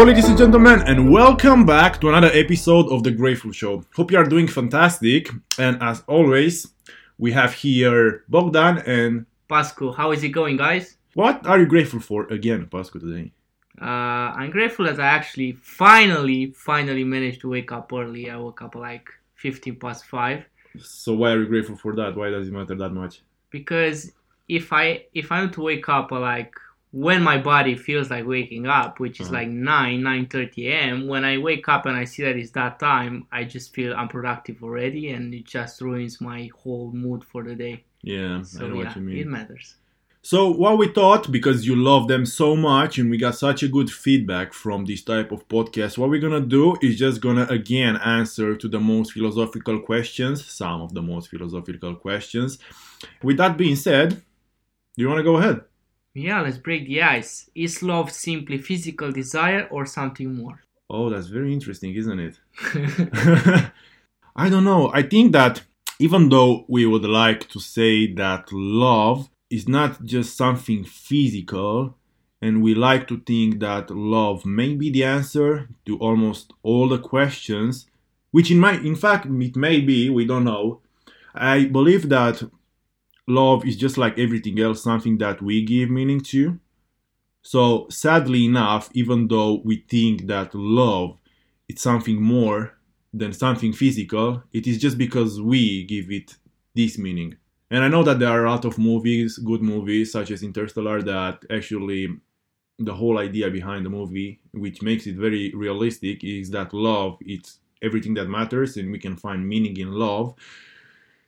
Hello, ladies and gentlemen, and welcome back to another episode of The Grateful Show. Hope you are doing fantastic, and as always, we have here Bogdan and Pascu, how is it going, guys? what are you grateful for again, Pascu, today? Uh, I'm grateful that I actually finally, finally managed to wake up early. I woke up like 15 past 5 So, why are you grateful for that? Why does it matter that much? because if I if I'm to wake up like when my body feels like waking up, which is Uh-huh. like 9 9:30 a.m. When I wake up and I see that it's that time, I just feel unproductive already, and it just ruins my whole mood for the day. Yeah, So I know yeah, what you mean. it matters. So, what we thought, because you love them so much and we got such a good feedback from this type of podcast, what we're gonna do is just gonna again answer to the most philosophical questions, some of the most philosophical questions. With that being said, do you wanna go ahead? Yeah, let's break the ice. Is love simply physical desire or something more? Oh, that's very interesting, isn't it? I don't know. I think that even though we would like to say that love is not just something physical, and we like to think that love may be the answer to almost all the questions, which in my in fact it may be, we don't know. I believe that love is just like everything else, something that we give meaning to. So sadly enough, even though we think that love is something more than something physical, it is just because we give it this meaning. And I know that there are a lot of movies, good movies, such as Interstellar, that actually the whole idea behind the movie, which makes it very realistic, is that love it's everything that matters and we can find meaning in love.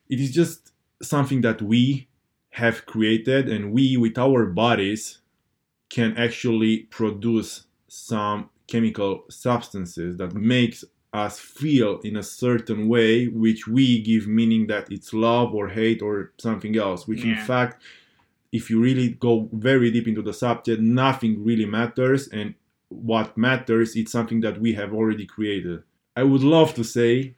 It is just something that we have created and we with our bodies can actually produce some chemical substances that makes us feel in a certain way which we give meaning that it's love or hate or something else which in fact if you really go very deep into the subject nothing really matters and what matters is something that we have already created. I would love to say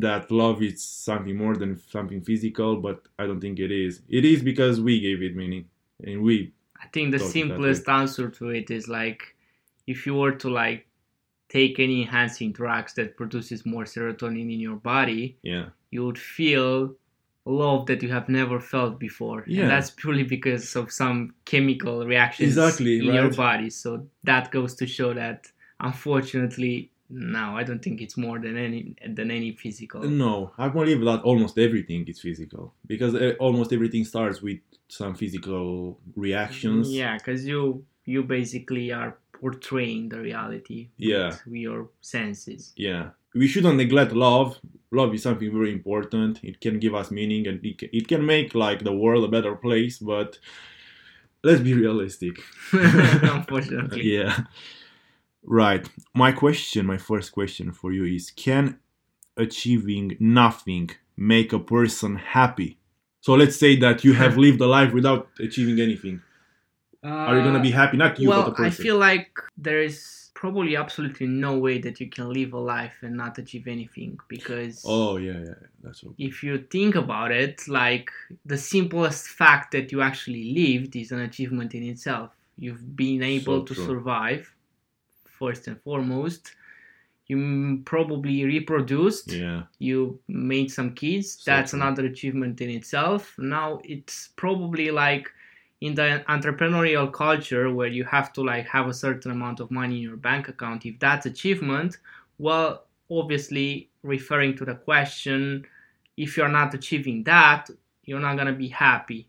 that love is something more than something physical but i don't think it is it is because we gave it meaning and we I think the simplest answer to it is like if you were to like take any enhancing drugs that produces more serotonin in your body, yeah you would feel love that you have never felt before. Yeah. And that's purely because of some chemical reactions Exactly, in your body. So that goes to show that unfortunately no, I don't think it's more than any than any physical. No, I believe that almost everything is physical because uh, almost everything starts with some physical reactions. Yeah, because you you basically are portraying the reality Yeah. with your senses. Yeah. We shouldn't neglect love. Love is something very important. It can give us meaning and it can, it can make like the world a better place, but let's be realistic. Unfortunately. yeah. Right. My question, my first question for you is can achieving nothing make a person happy? So let's say that you have lived a life without achieving anything. Are you gonna be happy? Not you, but the Uh, well, person. I feel like there is probably absolutely no way that you can live a life and not achieve anything because Oh yeah, yeah, that's okay. if you think about it, like the simplest fact that you actually lived is an achievement in itself. You've been able So to true. survive, first and foremost. You probably reproduced. Yeah, You made some kids. So That's true. another achievement in itself. Now it's probably like in the entrepreneurial culture where you have to like have a certain amount of money in your bank account. If that's achievement, well, obviously referring to the question, if you're not achieving that, you're not gonna be happy.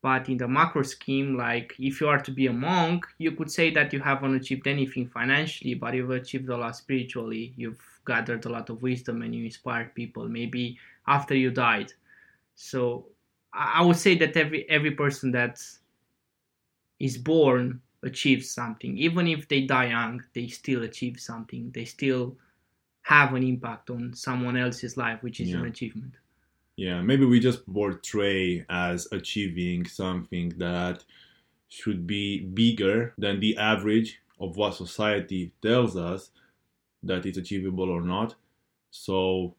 But in the macro scheme, like if you are to be a monk, you could say that you haven't achieved anything financially, but you've achieved a lot spiritually. You've gathered a lot of wisdom and you inspired people, maybe after you died. So I would say that every every person that is born achieves something. Even if they die young, they still achieve something. They still have an impact on someone else's life, which is an achievement. Yeah. Maybe we just portray as achieving something that should be bigger than the average of what society tells us that it's achievable or not. So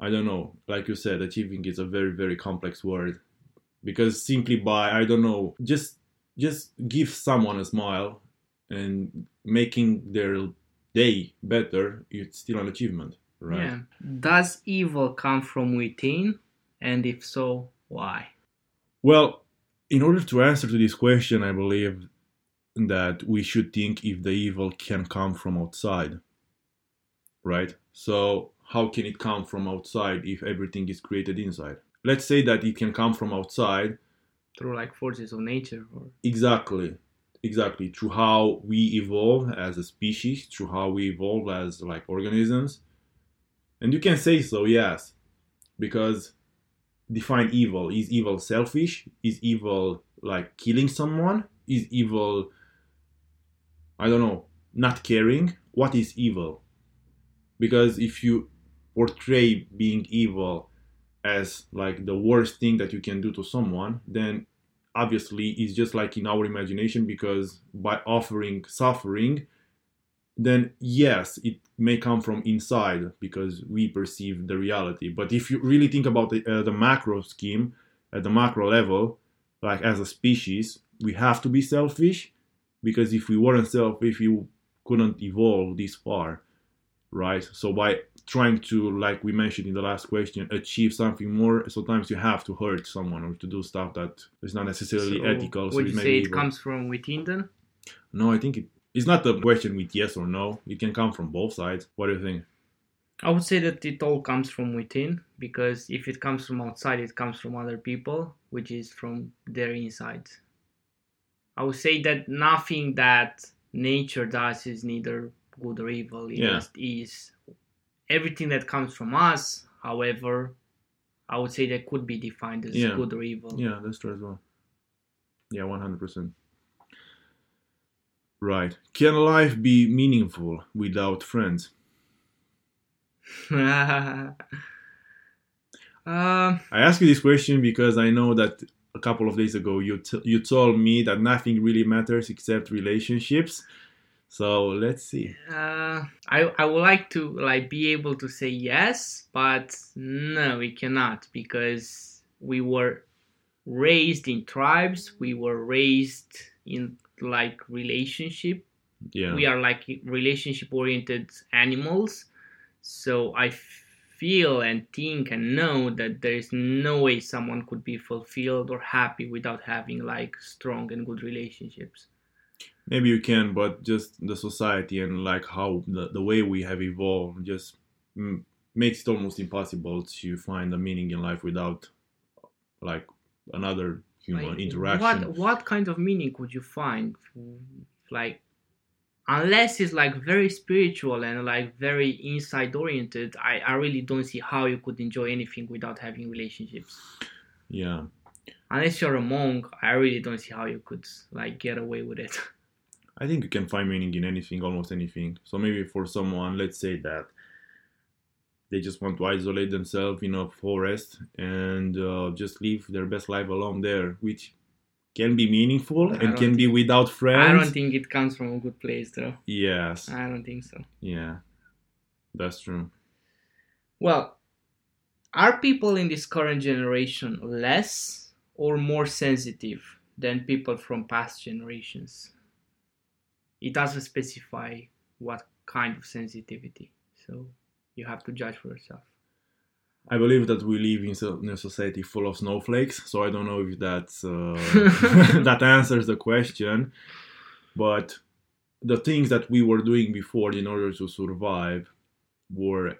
I don't know. Like you said, achieving is a very very complex word because simply by I don't know just just give someone a smile and making their day better, it's still an achievement, right? Yeah. Does evil come from within? And if so, why? Well, in order to answer to this question, I believe that we should think if the evil can come from outside, right? So, how can it come from outside if everything is created inside? Let's say that it can come from outside. Through like forces of nature or Exactly. Exactly. Through how we evolve as a species, through how we evolve as like organisms. And you can say so, yes. Because define evil. Is evil selfish? Is evil like killing someone? Is evil I don't know, not caring? What is evil? Because if you portray being evil as like the worst thing that you can do to someone, then obviously it's just like in our imagination because by offering suffering, then yes, it may come from inside because we perceive the reality. But if you really think about the, uh, the macro scheme at the macro level, like as a species, we have to be selfish because if we weren't selfish, we couldn't evolve this far, right? So by trying to, like we mentioned in the last question, achieve something more, sometimes you have to hurt someone or to do stuff that is not necessarily So, ethical. So Would it you say it evil. comes from within then? No, I think it, it's not a question with yes or no. It can come from both sides. What do you think? I would say that it all comes from within because if it comes from outside, it comes from other people, which is from their inside. I would say that nothing that nature does is neither good or evil. It Yeah. just is. Everything that comes from us, however, I would say that could be defined as Yeah. good or evil. Yeah, that's true as well. Yeah, 100%. Right. Can life be meaningful without friends? um, I ask you this question because I know that a couple of days ago you t- you told me that nothing really matters except relationships. So let's see. Uh, I I would like to like be able to say yes, but no, we cannot because we were raised in tribes. We were raised in like relationship. Yeah. We are like relationship oriented animals. So I feel and think and know that there is no way someone could be fulfilled or happy without having like strong and good relationships. Maybe you can, but just the society and like how the, the way we have evolved just makes it almost impossible to find a meaning in life without like another human interaction. What what kind of meaning could you find? Like, unless it's like very spiritual and like very inside oriented, I I really don't see how you could enjoy anything without having relationships. Yeah. Unless you're a monk, I really don't see how you could like get away with it. I think you can find meaning in anything, almost anything. So maybe for someone, let's say that they just want to isolate themselves in a forest and uh, just live their best life alone there, which can be meaningful I and can be without friends. I don't think it comes from a good place though. Yes. I don't think so. Yeah. That's true. Well, are people in this current generation less or more sensitive than people from past generations? It doesn't specify what kind of sensitivity, so you have to judge for yourself. I believe that we live in, a society full of snowflakes, so I don't know if that's uh, that answers the question. But the things that we were doing before in order to survive were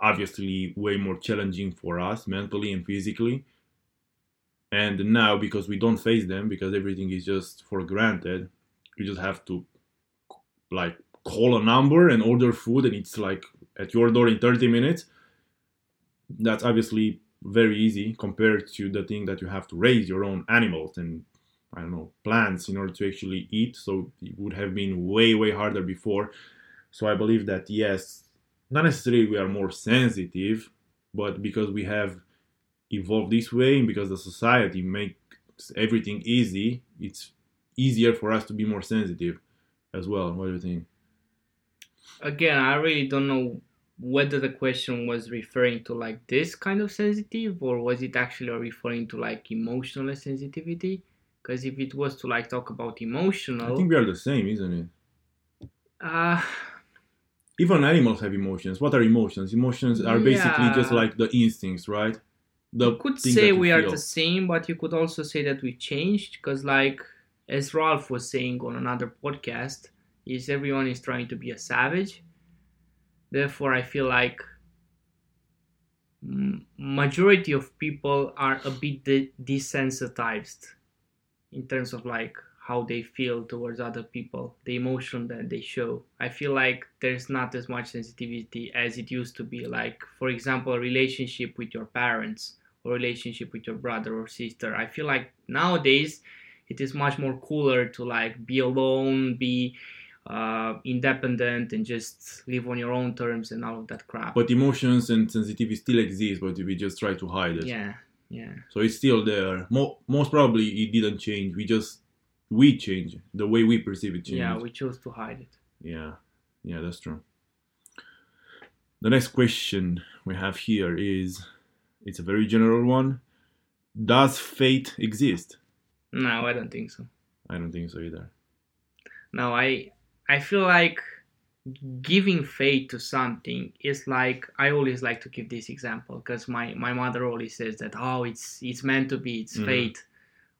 obviously way more challenging for us mentally and physically. And now, because we don't face them, because everything is just for granted, you just have to like call a number and order food, and it's like at your door in 30 minutes that's obviously very easy compared to the thing that you have to raise your own animals and I don't know plants in order to actually eat. So it would have been way way harder before. So I believe that yes, not necessarily we are more sensitive, but because we have evolved this way and because the society makes everything easy, it's easier for us to be more sensitive as well. What do you think? Again, I really don't know whether the question was referring to like this kind of sensitive or was it actually referring to like emotional sensitivity Because if it was to like talk about emotional, I think we are the same, isn't it? uh, Even animals have emotions. What are emotions? Emotions are basically just like the instincts, right? The you could say we are the same, but you could also say that we changed. Because like as Ralph was saying on another podcast, is everyone is trying to be a savage. Therefore, I feel like majority of people are a bit de- desensitized in terms of like how they feel towards other people the emotion that they show. I feel like there's not as much sensitivity as it used to be. Like for example a relationship with your parents or relationship with your brother or sister i feel like nowadays it is much more cooler to like be alone be uh, independent and just live on your own terms and all of that crap But emotions and sensitivity still exist, but we just try to hide it. yeah yeah So it's still there. Mo- most probably it didn't change. We just we change the way we perceive it. Changed. yeah we chose to hide it Yeah, yeah, that's true. The next question we have here is it's a very general one. Does fate exist? no i don't think so I don't think so either. No, I I feel like giving fate to something is like I always like to give this example because my my mother always says that oh it's it's meant to be it's Mhm. fate.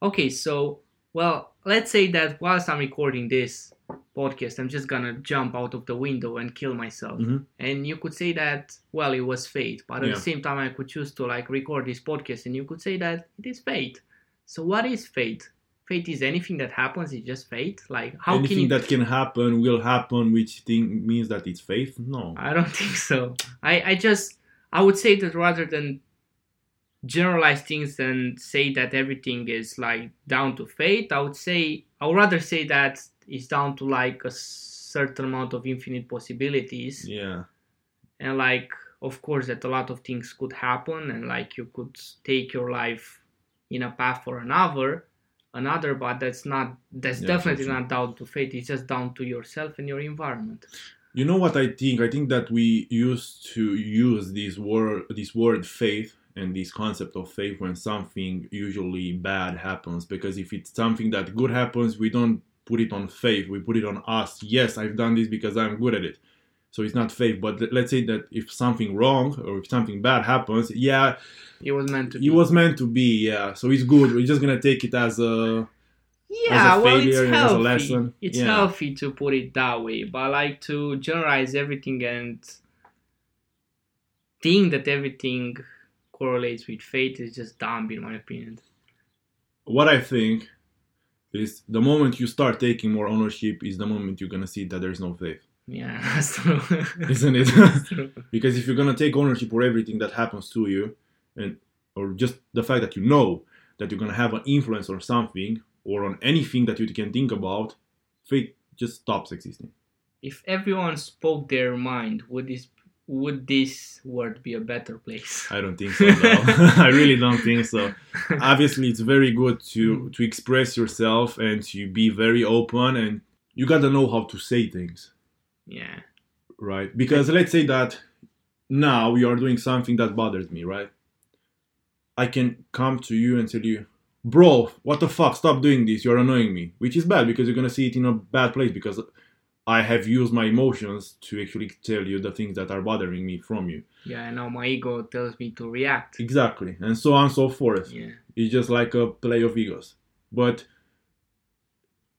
Okay, so well let's say that whilst I'm recording this podcast, I'm just gonna jump out of the window and kill myself. Mhm. And you could say that well it was fate, but at Yeah. the same time I could choose to like record this podcast and you could say that it is fate. So what is fate? Fate is anything that happens. It's just fate. Like how Anything can you? that can happen will happen, which thing means that it's faith? No. I don't think so. I I just I would say that rather than generalize things and say that everything is like down to fate, I would say I would rather say that it's down to like a certain amount of infinite possibilities Yeah. and like of course that a lot of things could happen and like you could take your life in a path or another another but that's not that's Yeah, definitely sure. not down to fate it's just down to yourself and your environment You know what I think? I think that we used to use this word, this word faith, and this concept of faith when something usually bad happens. Because if it's something that good happens, we don't put it on faith. We put it on us. Yes, I've done this because I'm good at it. So it's not faith. But let- let's say that if something wrong or if something bad happens, yeah, it was meant to be it was meant to be. Yeah, so it's good. We're just gonna take it as a yeah as a well it's failure and as a healthy lesson. it's Yeah. healthy to put it that way but like to generalize everything and think that everything correlates with fate is just dumb in my opinion what I think is the moment you start taking more ownership is the moment you're gonna see that there's no faith, yeah that's true isn't it? That's true. because if you're gonna take ownership for everything that happens to you, and or just the fact that you know that you're gonna have an influence on something or on anything that you can think about, faith just stops existing. if everyone spoke their mind would this would this world be a better place I don't think so. though. I really don't think so. Obviously, it's very good to hmm. to express yourself and to be very open, and you gotta know how to say things. Yeah right? Because let's say that now you are doing something that bothers me, right? I can come to you and tell you, bro, what the fuck? Stop doing this. You're annoying me, which is bad because you're gonna see it in a bad place because I have used my emotions to actually tell you the things that are bothering me from you. yeah i know my ego tells me to react Exactly, and so on and so forth. yeah It's just like a play of egos. But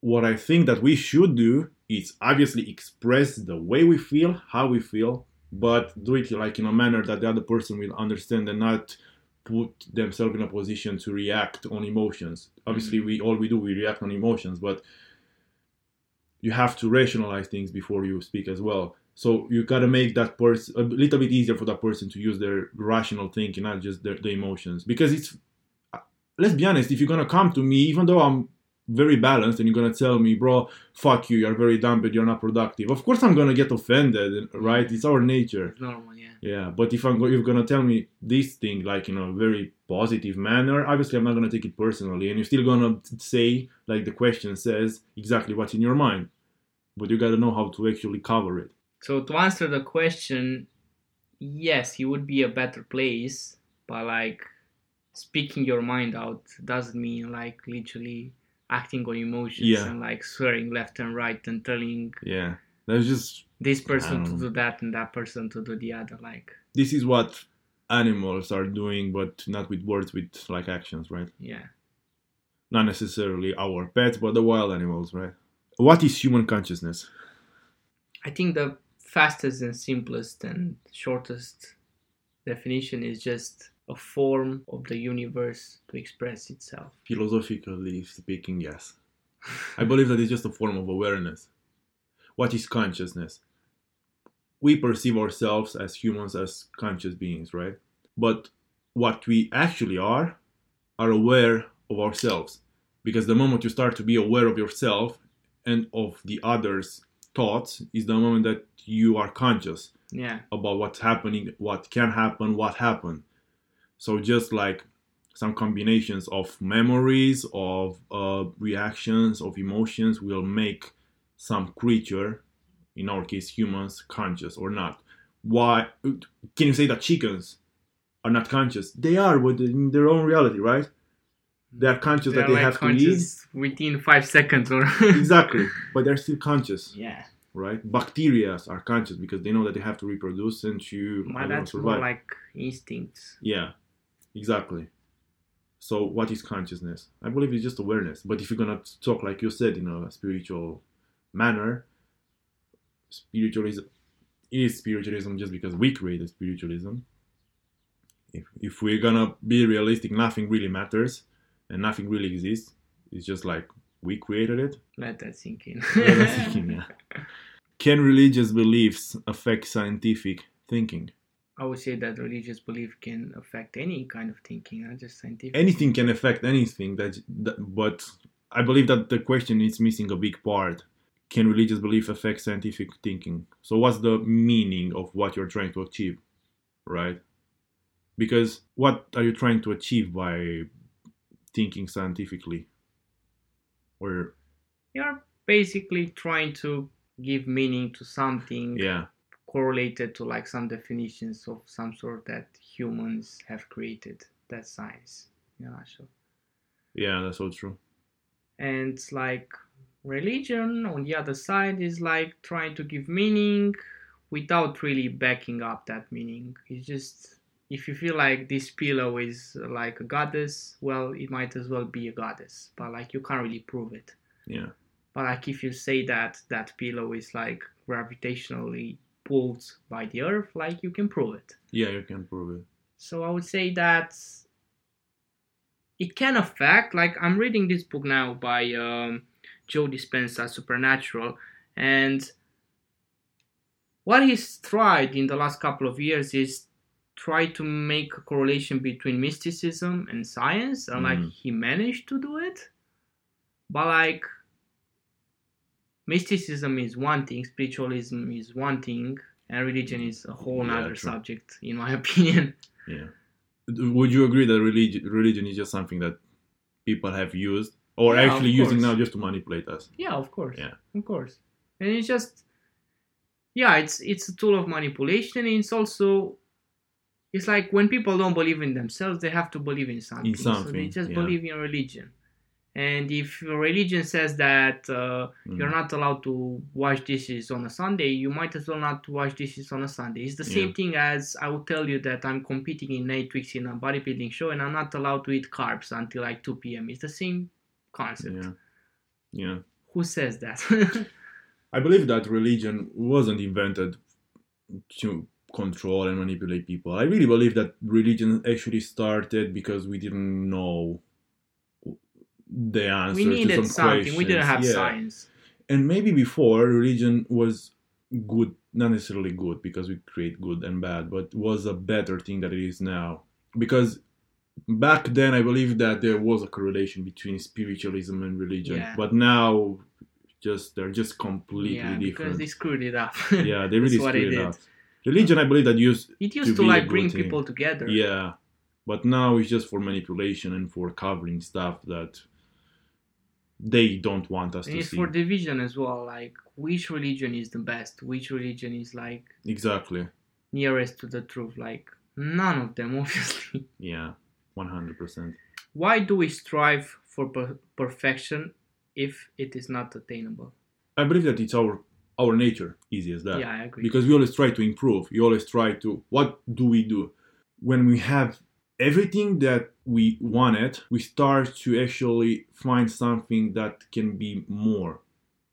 what I think that we should do is obviously express the way we feel, how we feel, but do it like in a manner that the other person will understand and not put themselves in a position to react on emotions. Obviously, mm-hmm. we all we do we react on emotions, but you have to rationalize things before you speak as well. So you gotta make that person a little bit easier for that person to use their rational thinking, not just their, the emotions. Because it's uh, let's be honest, if you're gonna come to me, even though I'm very balanced and you're gonna tell me, bro, fuck you, you're very dumb, but you're not productive. Of course I'm gonna get offended, right? It's our nature. it's normal yeah Yeah, but if I'm go- you're gonna tell me this thing like in a very positive manner, obviously I'm not gonna take it personally, and you're still gonna say like the question says exactly what's in your mind, but you gotta know how to actually cover it. So to answer the question, yes, he would be a better place, but like speaking your mind out doesn't mean like literally acting on emotions Yeah. and like swearing left and right and telling Yeah, that's just this person to do that and that person to do the other. Like, this is what animals are doing, but not with words, with like actions, right? yeah. Not necessarily our pets, but the wild animals, right? What is human consciousness? I think the fastest and simplest and shortest definition is just a form of the universe to express itself. Philosophically speaking, yes. I believe that it's just a form of awareness. What is consciousness? We perceive ourselves as humans as conscious beings, right? But what we actually are are aware of ourselves. Because the moment you start to be aware of yourself and of the others' thoughts is the moment that you are conscious Yeah, about what's happening, what can happen, what happened. So just like some combinations of memories, of uh, reactions, of emotions will make some creature, in our case humans, conscious or not. Why can you say that chickens are not conscious? They are, within their own reality, right? They are conscious They're that they like have to eat. within five seconds or Exactly, but they're still conscious, yeah. right? Bacteria are conscious because they know that they have to reproduce and to I But don't know, that's more survive. like instincts. Yeah, exactly. So, what is consciousness? I believe it's just awareness. But if you're gonna talk like you said in a spiritual manner, spiritualism is spiritualism just because we created spiritualism. If if we're gonna be realistic, nothing really matters and nothing really exists. It's just like we created it. Let that sink in. Yeah, that's thinking, yeah. Can religious beliefs affect scientific thinking? I would say that religious belief can affect any kind of thinking, not just scientific. anything can affect anything that, that but i believe that the question is missing a big part. Can religious belief affect scientific thinking? So what's the meaning of what you're trying to achieve right? Because what are you trying to achieve by thinking scientifically? Or You're basically trying to give meaning to something. Yeah correlated to like some definitions of some sort that humans have created. That's science. Yeah, sure. yeah that's so true And like religion on the other side is like trying to give meaning without really backing up that meaning. It's just if you feel like this pillow is like a goddess, well, it might as well be a goddess, but like you can't really prove it. yeah But like if you say that that pillow is like gravitationally pulled by the earth, like you can prove it. yeah you can prove it So I would say that it can affect. Like I'm reading this book now by um, Joe Dispenza, Supernatural, and what he's tried in the last couple of years is try to make a correlation between mysticism and science, and like Mhm. he managed to do it. But like mysticism is one thing, spiritualism is one thing, and religion is a whole Yeah, other true. subject, in my opinion. Yeah. Would you agree that religion religion is just something that people have used or Yeah, actually using now just to manipulate us? Yeah, of course. Yeah. Of course. And it's just yeah, it's it's a tool of manipulation and it's also it's like when people don't believe in themselves, they have to believe in something. Something. so they just yeah. believe in religion. And if your religion says that uh, you're Mm. not allowed to wash dishes on a Sunday, you might as well not wash dishes on a Sunday. It's the same Yeah. thing as I will tell you that I'm competing in eight weeks in a bodybuilding show and I'm not allowed to eat carbs until like 2 p.m. It's the same concept. Yeah. Yeah. Who says that? I believe that religion wasn't invented to control and manipulate people. I really believe that religion actually started because we didn't know the answer we to needed some something. We didn't have Yeah. science. And maybe before religion was good, not necessarily good because we create good and bad, but was a better thing that it is now. Because back then I believe that there was a correlation between spiritualism and religion, Yeah. but now just they're just completely yeah, because different. they screwed it up. yeah, they really screwed it up. Religion, I believe that used It to used to, a like bring thing. people together. yeah, but now it's just for manipulation and for covering stuff that they don't want us And to it's see. for division as well. Like which religion is the best? Which religion is like exactly. nearest to the truth? Like none of them, obviously. Yeah, one hundred percent. Why do we strive for per- perfection if it is not attainable. I believe that it's our our nature, easy as that. Yeah, I agree. Because we always try to improve. We always try to. What do we do when we have everything that we wanted? We start to actually find something that can be more.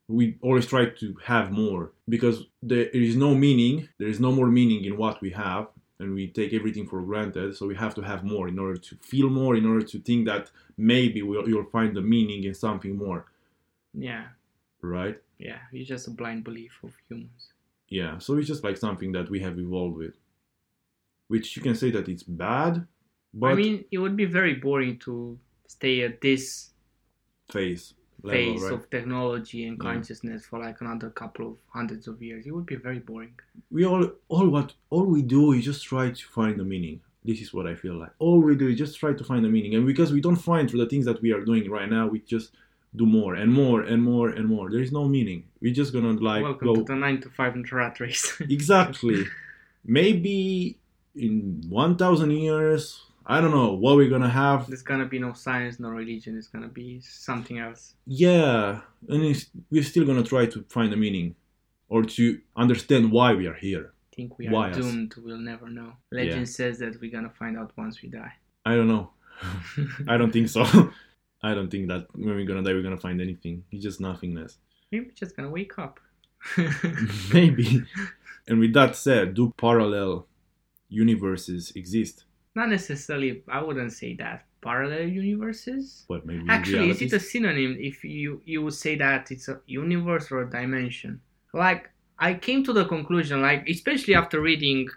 We always try to have more because there is no meaning. There is no more meaning in what we have, and we take everything for granted. So we have to have more in order to feel more, in order to think that maybe we'll, you'll find the meaning in something more, yeah, right? yeah, it's just a blind belief of humans. Yeah, so it's just like something that we have evolved with, which you can say that it's bad, but I mean, it would be very boring to stay at this phase level, phase right? of technology and Yeah. consciousness for like another couple of hundreds of years. It would be very boring. we all all what all we do is just try to find the meaning. This is what I feel like. All we do is just try to find the meaning, and because we don't find through the things that we are doing right now, we just do more and more and more and more. There is no meaning. We're just gonna like Welcome go to the nine to five rat race. exactly. Maybe in one thousand years, I don't know what we're gonna have. There's gonna be no science, no religion. It's gonna be something else. Yeah, and it's, we're still gonna try to find a meaning, or to understand why we are here. I think we are Why us? doomed. We'll never know. Legend Yeah. says that we're gonna find out once we die. I don't know. I don't think so. I don't think that when we're gonna die, we're gonna find anything. It's just nothingness. Maybe we're just gonna wake up. Maybe. And with that said, do parallel universes exist? Not necessarily. I wouldn't say that parallel universes. What maybe Actually, is it a synonym if you you would say that it's a universe or a dimension? Like I came to the conclusion, like especially after reading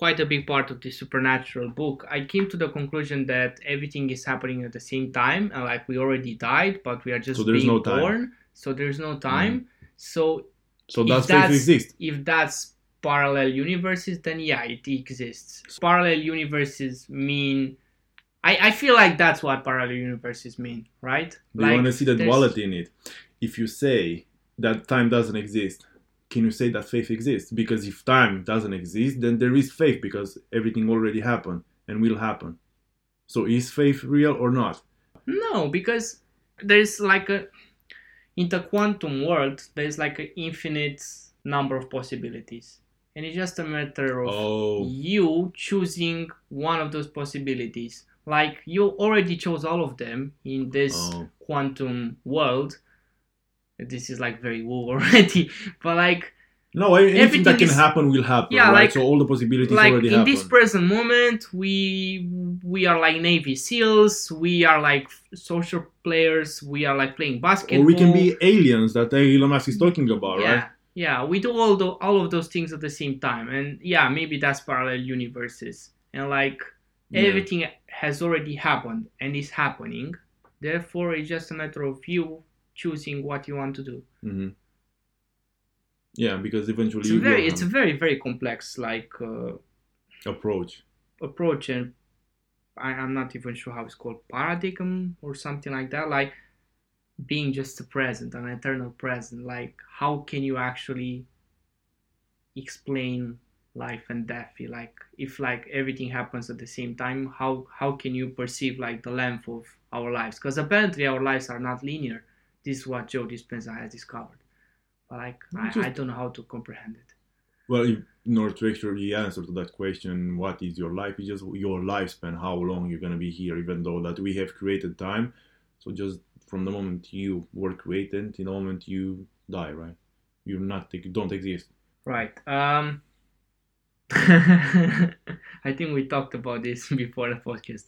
quite a big part of the supernatural book, I came to the conclusion that everything is happening at the same time, and like we already died, but we are just So being no time. born. So there's no time. Mm. So so faith that's- exist? if that's parallel universes, then yeah, it exists. Parallel universes mean. I, I feel like that's what parallel universes mean, right? Do you want to see the duality in it? If you say that time doesn't exist, can you say that faith exists? Because if time doesn't exist, then there is faith because everything already happened and will happen. So is faith real or not? No, because there's like a in the quantum world, there's like an infinite number of possibilities, and it's just a matter of Oh, you choosing one of those possibilities. Like you already chose all of them in this Oh. quantum world. This is like very woo already, but like no, anything that can is- happen will happen. Yeah, right? like- so all the possibilities like already in happen. this present moment we we are like navy seals we are like social players we are like playing basketball or we can be aliens that Elon Musk is mm. talking about, yeah right? Yeah we do all the all of those things at the same time and yeah maybe that's parallel universes. And like Yeah. everything has already happened and is happening. Therefore it's just a matter of you choosing what you want to do. Hmm Yeah, because eventually it's very it's a very very complex like uh, approach. approach and I, I'm not even sure how it's called paradigm or something like that. Like being just a present an eternal present like how can you actually explain life and death? Like if like everything happens at the same time how how can you perceive like the length of our lives? Because apparently our lives are not linear. This is what joe dispenza has discovered. But like I, Just- I don't know how to comprehend it. Well, if, in order to actually answer to that question, what is your life? It's just your lifespan, how long you're gonna be here, even though that we have created time. So just from the moment you were created, in the moment you die, right? You're not, you don't exist. Right. Um I think we talked about this before the podcast.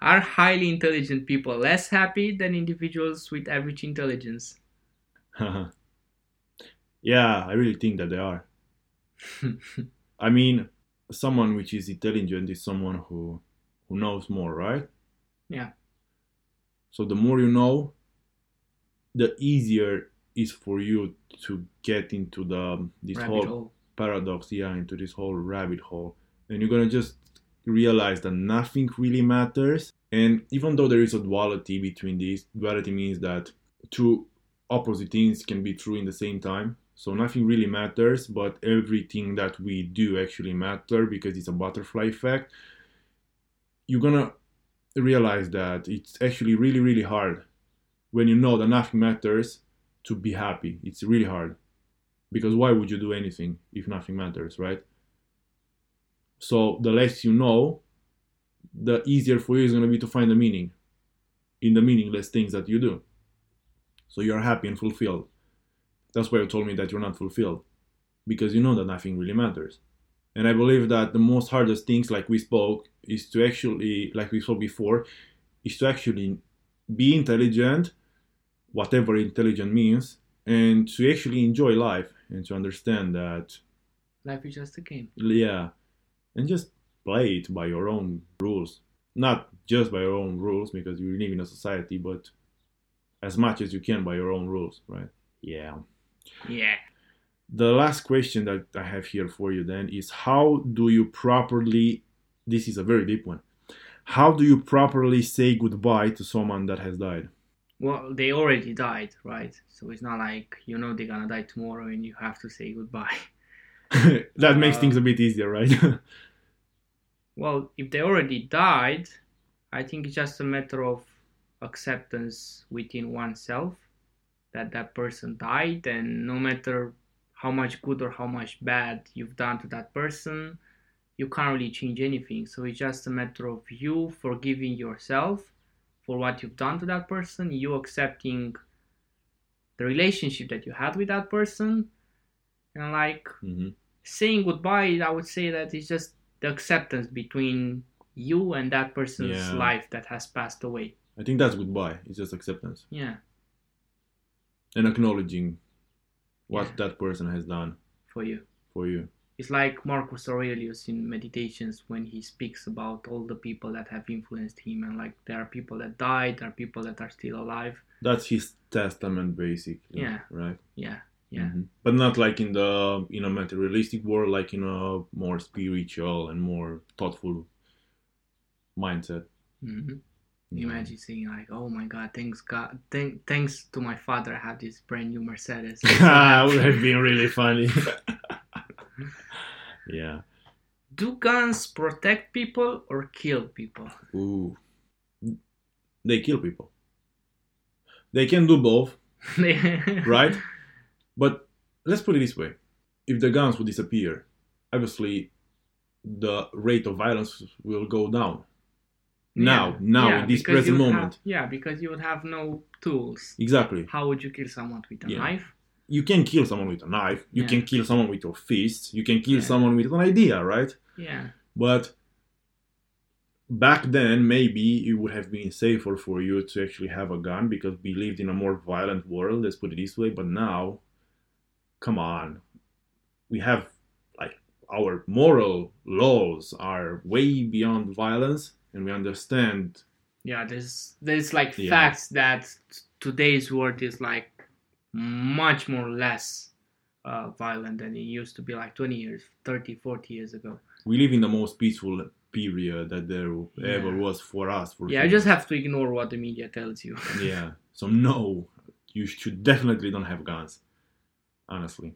Are highly intelligent people less happy than individuals with average intelligence? yeah, I really think that they are. I mean, someone which is intelligent is someone who who knows more, right? Yeah. So the more you know, the easier is for you to get into the um, this Rabbit whole hole. paradox, yeah, into this whole rabbit hole. And you're gonna just realize that nothing really matters. And even though there is a duality between these, duality means that two opposite things can be true in the same time. So nothing really matters, but everything that we do actually matter because it's a butterfly effect. You're gonna realize that it's actually really, really hard when you know that nothing matters to be happy. It's really hard. Because why would you do anything if nothing matters, right? So the less you know, the easier for you is going to be to find the meaning in the meaningless things that you do. So you're happy and fulfilled. That's why you told me that you're not fulfilled because you know that nothing really matters. And I believe that the most hardest things, like we spoke, is to actually, like we spoke before, is to actually be intelligent, whatever intelligent means, and to actually enjoy life and to understand that Life is just a game. yeah, and just play it by your own rules. Not just by your own rules because you live in a society, but as much as you can by your own rules, right? Yeah. Yeah. The last question that I have here for you then is how do you properly this is a very deep one. How do you properly say goodbye to someone that has died? Well, they already died, right? So it's not like you know they're gonna die tomorrow and you have to say goodbye. that makes Uh, things a bit easier, right? Well, if they already died, I think it's just a matter of acceptance within oneself that that person died, and no matter how much good or how much bad you've done to that person, you can't really change anything. So it's just a matter of you forgiving yourself for what you've done to that person, you accepting the relationship that you had with that person, and like hmm saying goodbye, I would say that it's just the acceptance between you and that person's Yeah. life that has passed away. I think that's goodbye. It's just acceptance Yeah, and acknowledging what that person has done for you. for you. It's like Marcus Aurelius in Meditations when he speaks about all the people that have influenced him, and like there are people that died, there are people that are still alive. That's his testament, basically. Yeah. Right. Yeah, yeah, Mhm. But not like in the in a materialistic world, like in a more spiritual and more thoughtful mindset. Yeah. Imagine saying like, "Oh my God, thanks God, thank, thanks to my father, I have this brand new Mercedes." Ah, would have been really funny. yeah. Do guns protect people or kill people? Ooh. They kill people. They can do both, right? But let's put it this way: if the guns would disappear, obviously the rate of violence will go down. Now, now, Yeah, in this present moment. have- yeah, because you would have no tools. Exactly. How would you kill someone with a Yeah. knife? You can kill someone with a knife. You Yeah. can kill someone with your fists. You can kill Yeah. someone with an idea, right? Yeah, But back then, maybe it would have been safer for you to actually have a gun because we lived in a more violent world. Let's put it this way. But now, come on, we have like our moral laws are way beyond violence, and we understand. yeah. There's there's like Yeah. facts that today's world is like much more less uh, violent than it used to be like 20 years, 30, 40 years ago. We live in the most peaceful period that there ever Yeah. was for us. For Yeah, you just have to ignore what the media tells you. yeah. So no, you should definitely don't have guns. Honestly.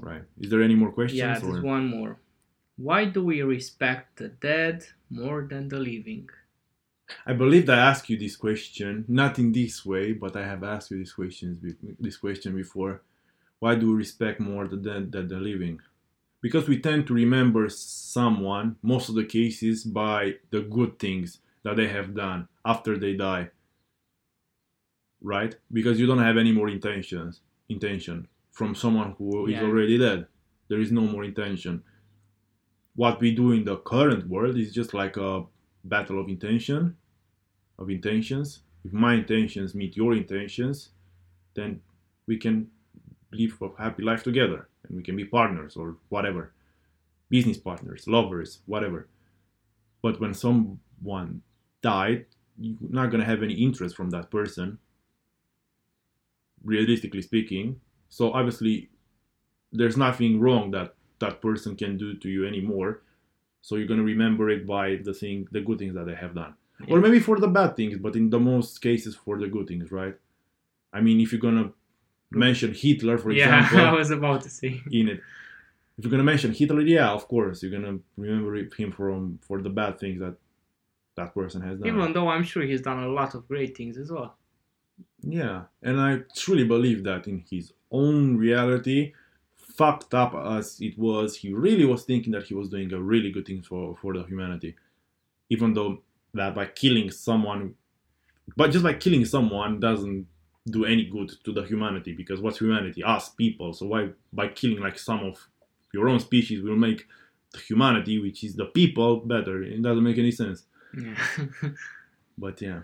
Right. Is there any more questions? yeah, or- there's one more. Why do we respect the dead more than the living? I believe I asked you this question, not in this way, but I have asked you this questions this question before. Why do we respect more the dead than the living? Because we tend to remember someone, most of the cases, by the good things that they have done after they die. Right? Because you don't have any more intentions intention from someone who is Yeah. already dead. There is no more intention. What we do in the current world is just like a battle of intention of intentions. If my intentions meet your intentions, then we can live a happy life together and we can be partners or whatever. Business partners, lovers, whatever. But when someone died, you're not gonna have any interest from that person, realistically speaking. So obviously there's nothing wrong that that person can do to you anymore. So you're gonna remember it by the thing the good things that they have done or maybe for the bad things, but in the most cases for the good things, right? I mean, if you're gonna mention Hitler, for yeah, I was about to say. in it, if you're gonna mention Hitler, yeah, of course, you're gonna remember him from for the bad things that that person has done. Even though I'm sure he's done a lot of great things as well. Yeah, and I truly believe that in his own reality, fucked up as it was, he really was thinking that he was doing a really good thing for for the humanity, even though that by killing someone, but just by killing someone doesn't do any good to the humanity because what's humanity? Us people. So why by killing like some of your own species will make the humanity, which is the people, better? It doesn't make any sense. Yeah. But yeah.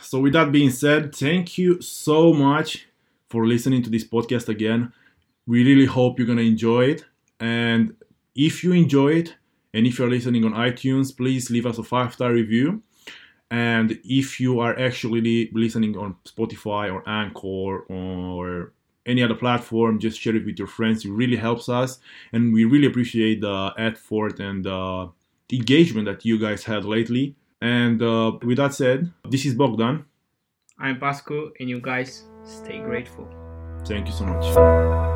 So with that being said, thank you so much for listening to this podcast again. We really hope you're gonna enjoy it. And if you enjoy it, and if you're listening on iTunes, please leave us a five star review. And if you are actually listening on Spotify or Anchor or any other platform, just share it with your friends. It really helps us, and we really appreciate the effort and the engagement that you guys had lately. And uh, with that said, this is Bogdan. I'm Pascu, and you guys stay grateful. Thank you so much.